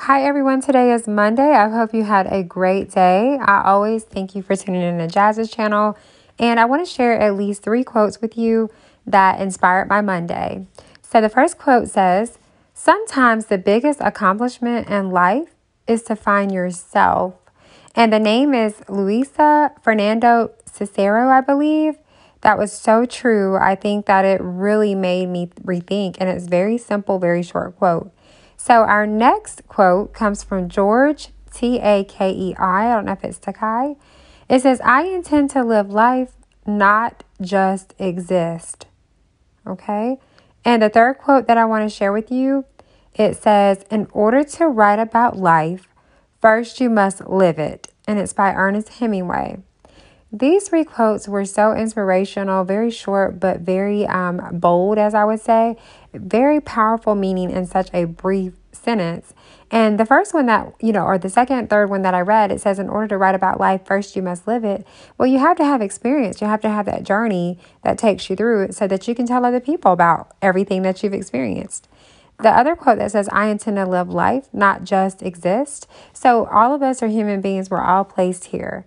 Hi, everyone. Today is Monday. I hope you had a great day. I always thank you for tuning in to Jazz's channel. And I want to share at least three quotes with you that inspired my Monday. So, the first quote says, Sometimes the biggest accomplishment in life is to find yourself. And the name is Luisa Fernando Cicero, I believe. That was so true. I think that it really made me rethink. And it's very simple, very short quote. So our next quote comes from George T A K E I. I don't know if it's Takai. It says, I intend to live life, not just exist. Okay? And the third quote that I want to share with you, it says, In order to write about life, first you must live it. And it's by Ernest Hemingway. These three quotes were so inspirational, very short, but very um, bold, as I would say. Very powerful meaning in such a brief sentence. And the first one that, you know, or the second, third one that I read, it says, in order to write about life, first you must live it. Well, you have to have experience. You have to have that journey that takes you through it so that you can tell other people about everything that you've experienced. The other quote that says, I intend to live life, not just exist. So all of us are human beings. We're all placed here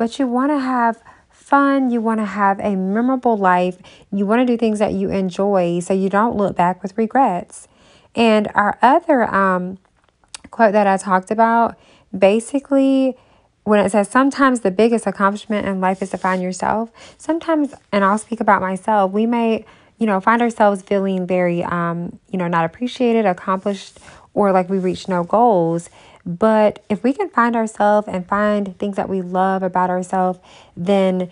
but you want to have fun, you want to have a memorable life, you want to do things that you enjoy so you don't look back with regrets. And our other um, quote that I talked about basically when it says sometimes the biggest accomplishment in life is to find yourself, sometimes, and I'll speak about myself, we may, you know, find ourselves feeling very, um, you know, not appreciated, accomplished, or like we reach no goals. But if we can find ourselves and find things that we love about ourselves, then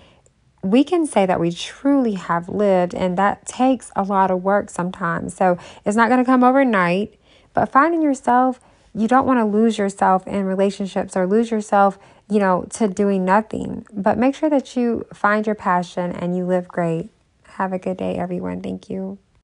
we can say that we truly have lived, and that takes a lot of work sometimes. So it's not going to come overnight, but finding yourself, you don't want to lose yourself in relationships or lose yourself, you know, to doing nothing. But make sure that you find your passion and you live great. Have a good day, everyone. Thank you.